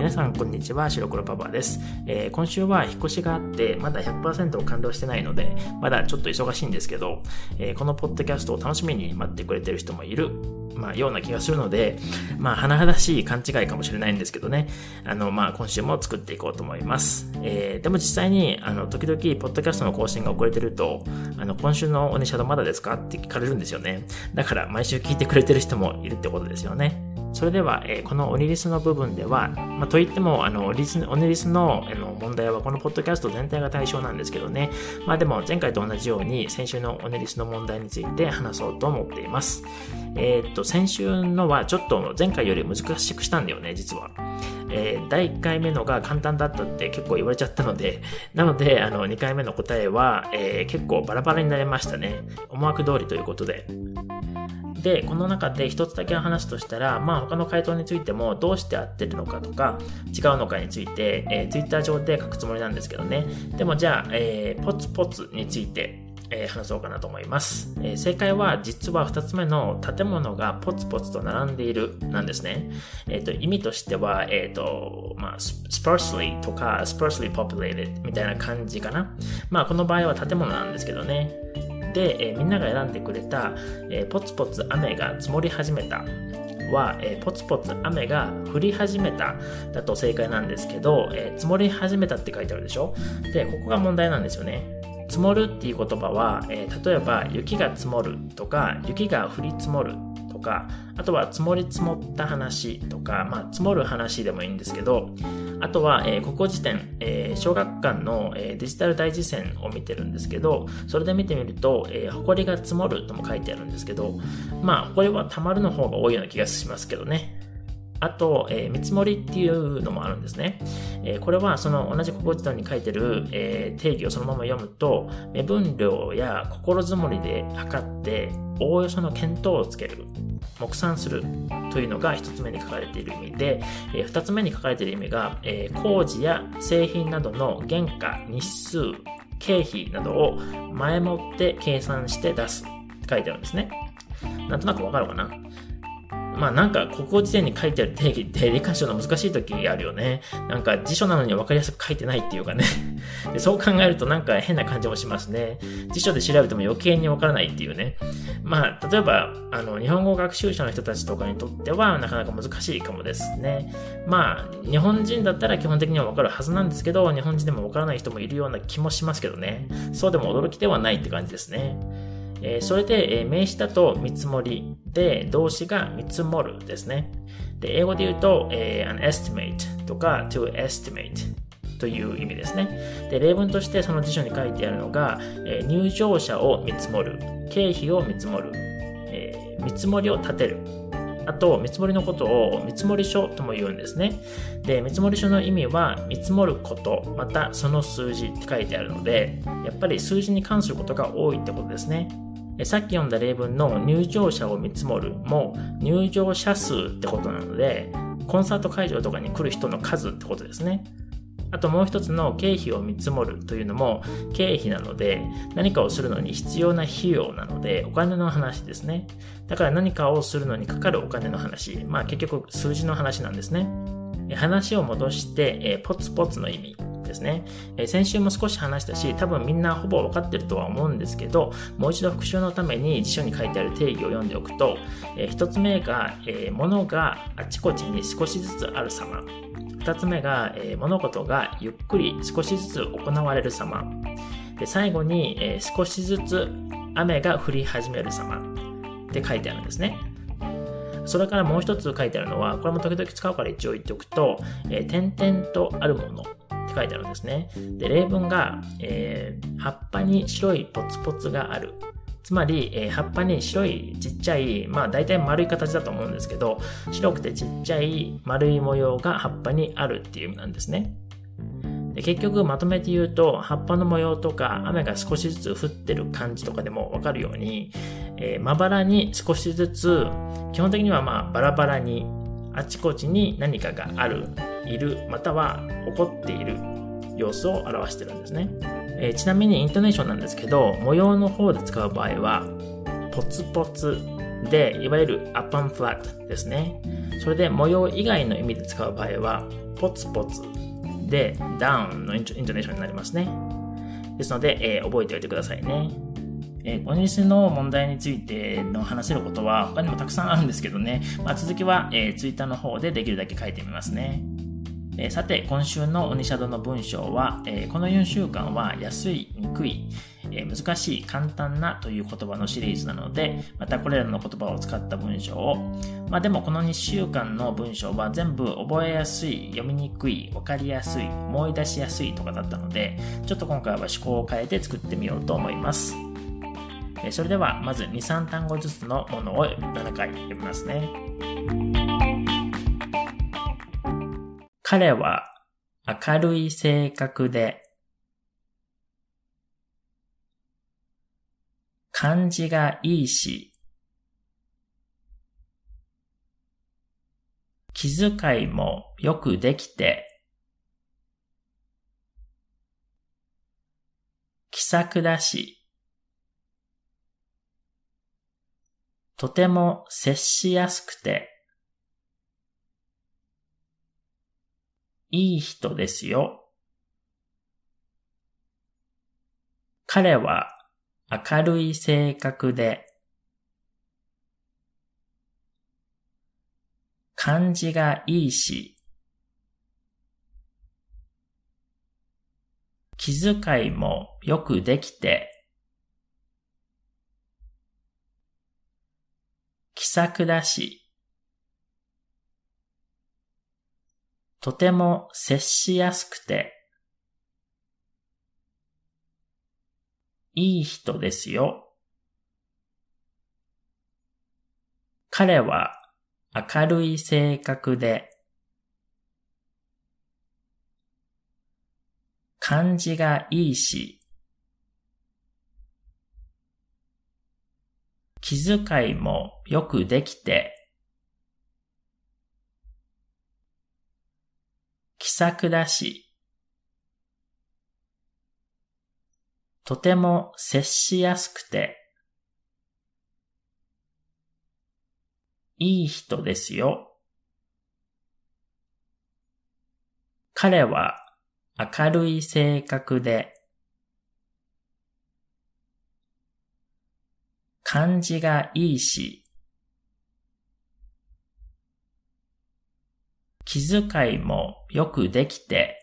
皆さんこんにちは、白黒パパです。えー、今週は引っ越しがあって、まだ100%完了してないので、まだちょっと忙しいんですけど、えー、このポッドキャストを楽しみに待ってくれてる人もいる、まあ、ような気がするので、まあ、甚だしい勘違いかもしれないんですけどね、あの、まあ、今週も作っていこうと思います。えー、でも実際に、あの、時々、ポッドキャストの更新が遅れてると、あの、今週のオネシャドまだですか？って聞かれるんですよね。だから、毎週聞いてくれてる人もいるってことですよね。それでは、えー、このオニリスの部分では、まあ、といっても、あの、オニリスオニリスのあの問題はこのポッドキャスト全体が対象なんですけどね。まあでも、前回と同じように、先週のオニリスの問題について話そうと思っています。えー、っと、先週のはちょっと前回より難しくしたんだよね、実は。えー、第1回目のが簡単だったって結構言われちゃったので、なので、あの、2回目の答えは、えー、結構バラバラになりましたね。思惑通りということで。で、この中で一つだけの話としたら、まあ他の回答についてもどうして合ってるのかとか違うのかについて、えー、Twitter 上で書くつもりなんですけどね。でもじゃあ、えー、ポツポツについて、えー、話そうかなと思います、えー、正解は実は2つ目の建物がポツポツと並んでいるなんですね。えっ、ー、と、意味としては、えっ、と、まあ、sparsely とか sparsely populated みたいな感じかな。まあ、この場合は建物なんですけどね。で、えー、みんなが選んでくれた、えー、ポツポツ雨が積もり始めたは、えー、ポツポツ雨が降り始めただと正解なんですけど、えー、積もり始めたって書いてあるでしょ？で、ここが問題なんですよね。積もるっていう言葉は、えー、例えば雪が積もるとか雪が降り積もるとかあとは積もり積もった話とか、まあ、積もる話でもいいんですけどあとは、えー、ここ時点、えー、小学館の、え、デジタル大事線を見てるんですけどそれで見てみると、えー、埃が積もるとも書いてあるんですけどまあこれは溜まるの方が多いような気がしますけどね。あと、えー、見積もりっていうのもあるんですね。えー、これはその同じ国語辞典に書いてる、えー、定義をそのまま読むと、目分量や心づもりで測って、おおよその見当をつける。目算するというのが一つ目に書かれている意味で、えー、二つ目に書かれている意味が、え、工事や製品などの原価、日数、経費などを前もって計算して出すって書いてあるんですね。なんとなくわかるかな？まあなんか国語辞典に書いてある定義って理解するの難しい時あるよね。なんか辞書なのに分かりやすく書いてないっていうかね。でそう考えるとなんか変な感じもしますね。辞書で調べても余計に分からないっていうね。まあ例えば、あの日本語学習者の人たちとかにとってはなかなか難しいかもですね。まあ日本人だったら基本的には分かるはずなんですけど、日本人でも分からない人もいるような気もしますけどね。そうでも驚きではないって感じですね。えー、それで、えー、名詞だと見積もりで、動詞が見積もるですね。で、英語で言うと、えー、an estimate とか to estimate という意味ですね。で、例文としてその辞書に書いてあるのが、えー、入場者を見積もる、経費を見積もる、えー、見積もりを立てる、あと、見積もりのことを見積書とも言うんですね。で、見積書の意味は、見積もること、またその数字って書いてあるので、やっぱり数字に関することが多いってことですね。さっき読んだ例文の入場者を見積もるも入場者数ってことなので、コンサート会場とかに来る人の数ってことですね。あともう一つの経費を見積もるというのも経費なので何かをするのに必要な費用なのでお金の話ですね。だから何かをするのにかかるお金の話。まあ結局数字の話なんですね。話を戻して、ポツポツの意味。ですね。えー、先週も少し話したし、多分みんなほぼ分かってるとは思うんですけど、もう一度復習のために辞書に書いてある定義を読んでおくと、えー、一つ目が、えー、物があちこちに少しずつある様。二つ目が、えー、物事がゆっくり少しずつ行われる様。で最後に、えー、少しずつ雨が降り始める様って書いてあるんですね。それからもう一つ書いてあるのは、これも時々使うから一応言っておくと、えー、点々とあるものって書いてあるんですね。で、例文が、えー、葉っぱに白いポツポツがある。つまり、えー、葉っぱに白いちっちゃい、まあ大体丸い形だと思うんですけど、白くてちっちゃい丸い模様が葉っぱにあるっていう意味なんですね。で結局まとめて言うと、葉っぱの模様とか雨が少しずつ降ってる感じとかでもわかるように、えー、まばらに少しずつ、基本的にはまあバラバラにあちこちに何かがあるいる、または起こっている様子を表してるんですね。えー、ちなみにイントネーションなんですけど、模様の方で使う場合は、ポツポツで、いわゆるアップンフラットですね。それで模様以外の意味で使う場合は、ポツポツでダウンのイントネーションになりますね。ですので、えー、覚えておいてくださいね。えー、ニスの問題についての話せることは他にもたくさんあるんですけどね、まあ、続きは、えー、ツイッターの方でできるだけ書いてみますね。えー、さて、今週の鬼シャドウの文章は、えー、この4週間は安い、憎い、えー、難しい、簡単なという言葉のシリーズなので、またこれらの言葉を使った文章を、まあでもこの2週間の文章は全部覚えやすい、読みにくい、わかりやすい、思い出しやすいとかだったので、ちょっと今回は思考を変えて作ってみようと思います。それでは、まず2、3単語ずつのものを7回読みますね。彼は明るい性格で、感じがいいし、気遣いもよくできて、気さくだし、とても接しやすくて、いい人ですよ。彼は明るい性格で、感じがいいし、気遣いもよくできて、気さくだし、とても接しやすくて、いい人ですよ。彼は明るい性格で、感じがいいし、気遣いもよくできて、気さくだし、とても接しやすくて、いい人ですよ。彼は明るい性格で、感じがいいし、気遣いもよくできて、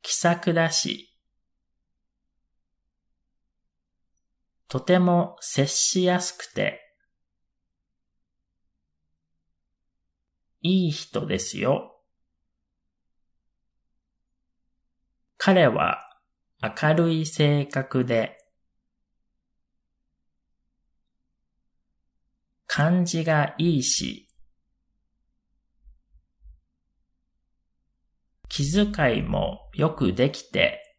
気さくだし、とても接しやすくて、いい人ですよ。彼は明るい性格で、感じがいいし、気遣いもよくできて、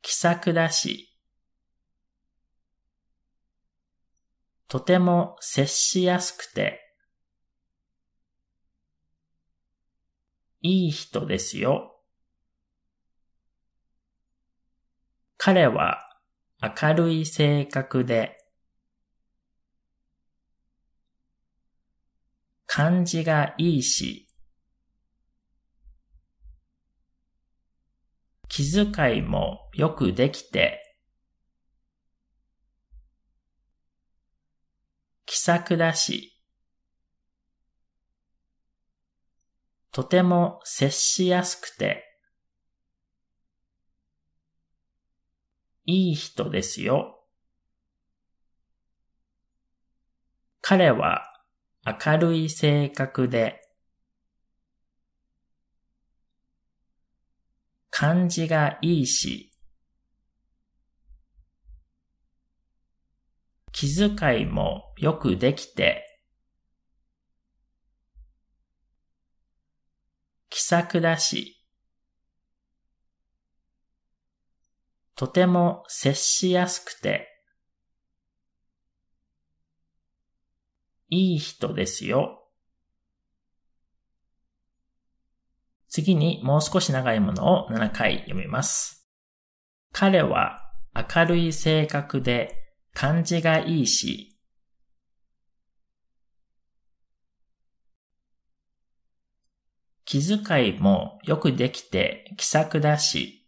気さくだし、とても接しやすくて、いい人ですよ。彼は明るい性格で、感じがいいし、気遣いもよくできて、気さくだし、とても接しやすくて、いい人ですよ。彼は明るい性格で、感じがいいし、気遣いもよくできて、気さくだし、とても接しやすくて、いい人ですよ。次にもう少し長いものを7回読みます。彼は明るい性格で感じがいいし、気遣いもよくできて気さくだし、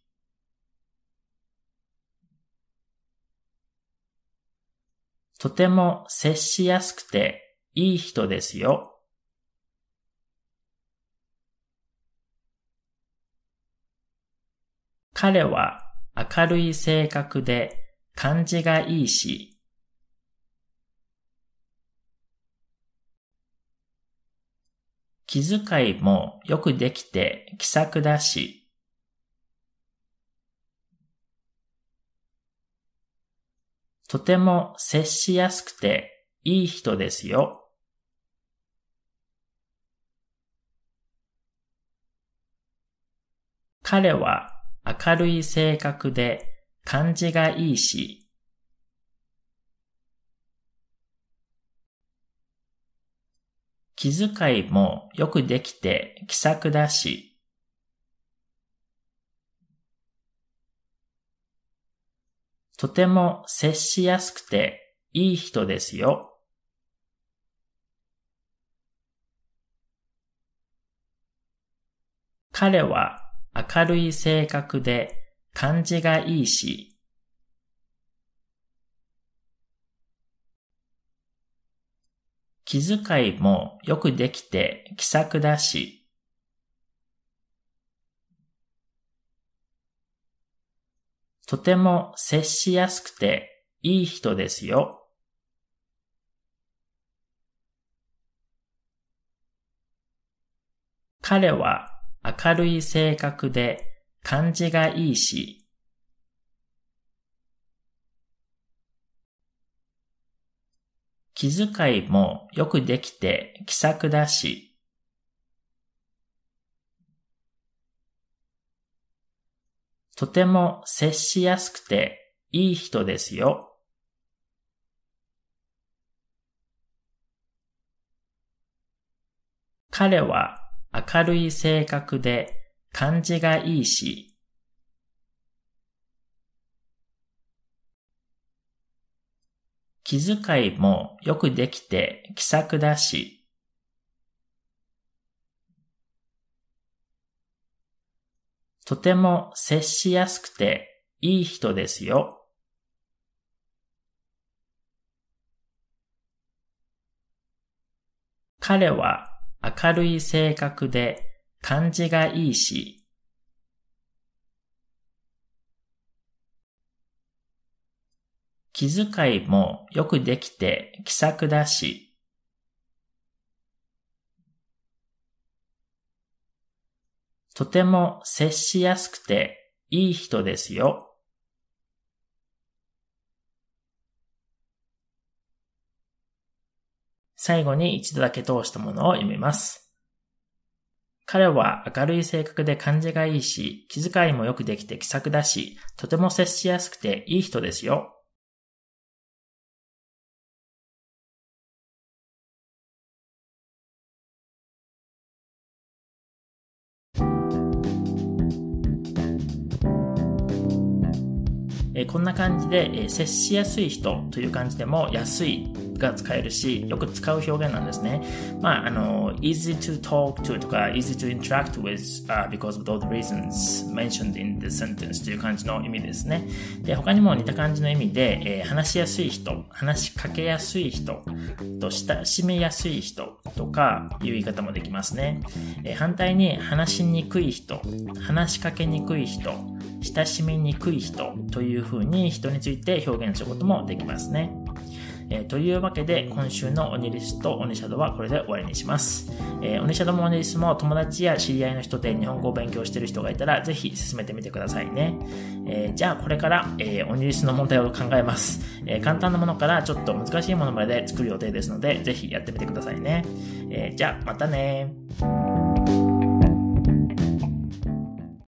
とても接しやすくていい人ですよ。彼は明るい性格で感じがいいし、気遣いもよくできて気さくだし、とても接しやすくていい人ですよ。彼は明るい性格で感じがいいし、気遣いもよくできて気さくだし、とても接しやすくていい人ですよ。彼は明るい性格で感じがいいし、気遣いもよくできて気さくだし、とても接しやすくていい人ですよ。彼は明るい性格で感じがいいし、気遣いもよくできて気さくだし、とても接しやすくていい人ですよ。彼は明るい性格で感じがいいし、気遣いもよくできて気さくだし、とても接しやすくていい人ですよ。彼は明るい性格で感じがいいし、気遣いもよくできて気さくだし、とても接しやすくていい人ですよ。最後に一度だけ通したものを読みます。彼は明るい性格で感じがいいし、気遣いもよくできて気さくだし、とても接しやすくていい人ですよ。えこんな感じで、え接しやすい人という感じでも安いが使えるし、よく使う表現なんですね。まあ、あの、easy to talk to とか easy to interact with、uh, because of all the reasons mentioned in the sentence という感じの意味ですね。で、他にも似た感じの意味で、えー、話しやすい人、話しかけやすい人、と親しみやすい人とかいう言い方もできますね。えー、反対に話しにくい人、話しかけにくい人、親しみにくい人という風に人について表現することもできますね。えー、というわけで、今週のオニリスとオニシャドはこれで終わりにします。えー、オニシャドもオニリスも友達や知り合いの人で日本語を勉強している人がいたら、ぜひ進めてみてくださいね。えー、じゃあ、これから、えー、オニリスの問題を考えます。え、簡単なものからちょっと難しいものまで作る予定ですので、ぜひやってみてくださいね。え、じゃあ、またね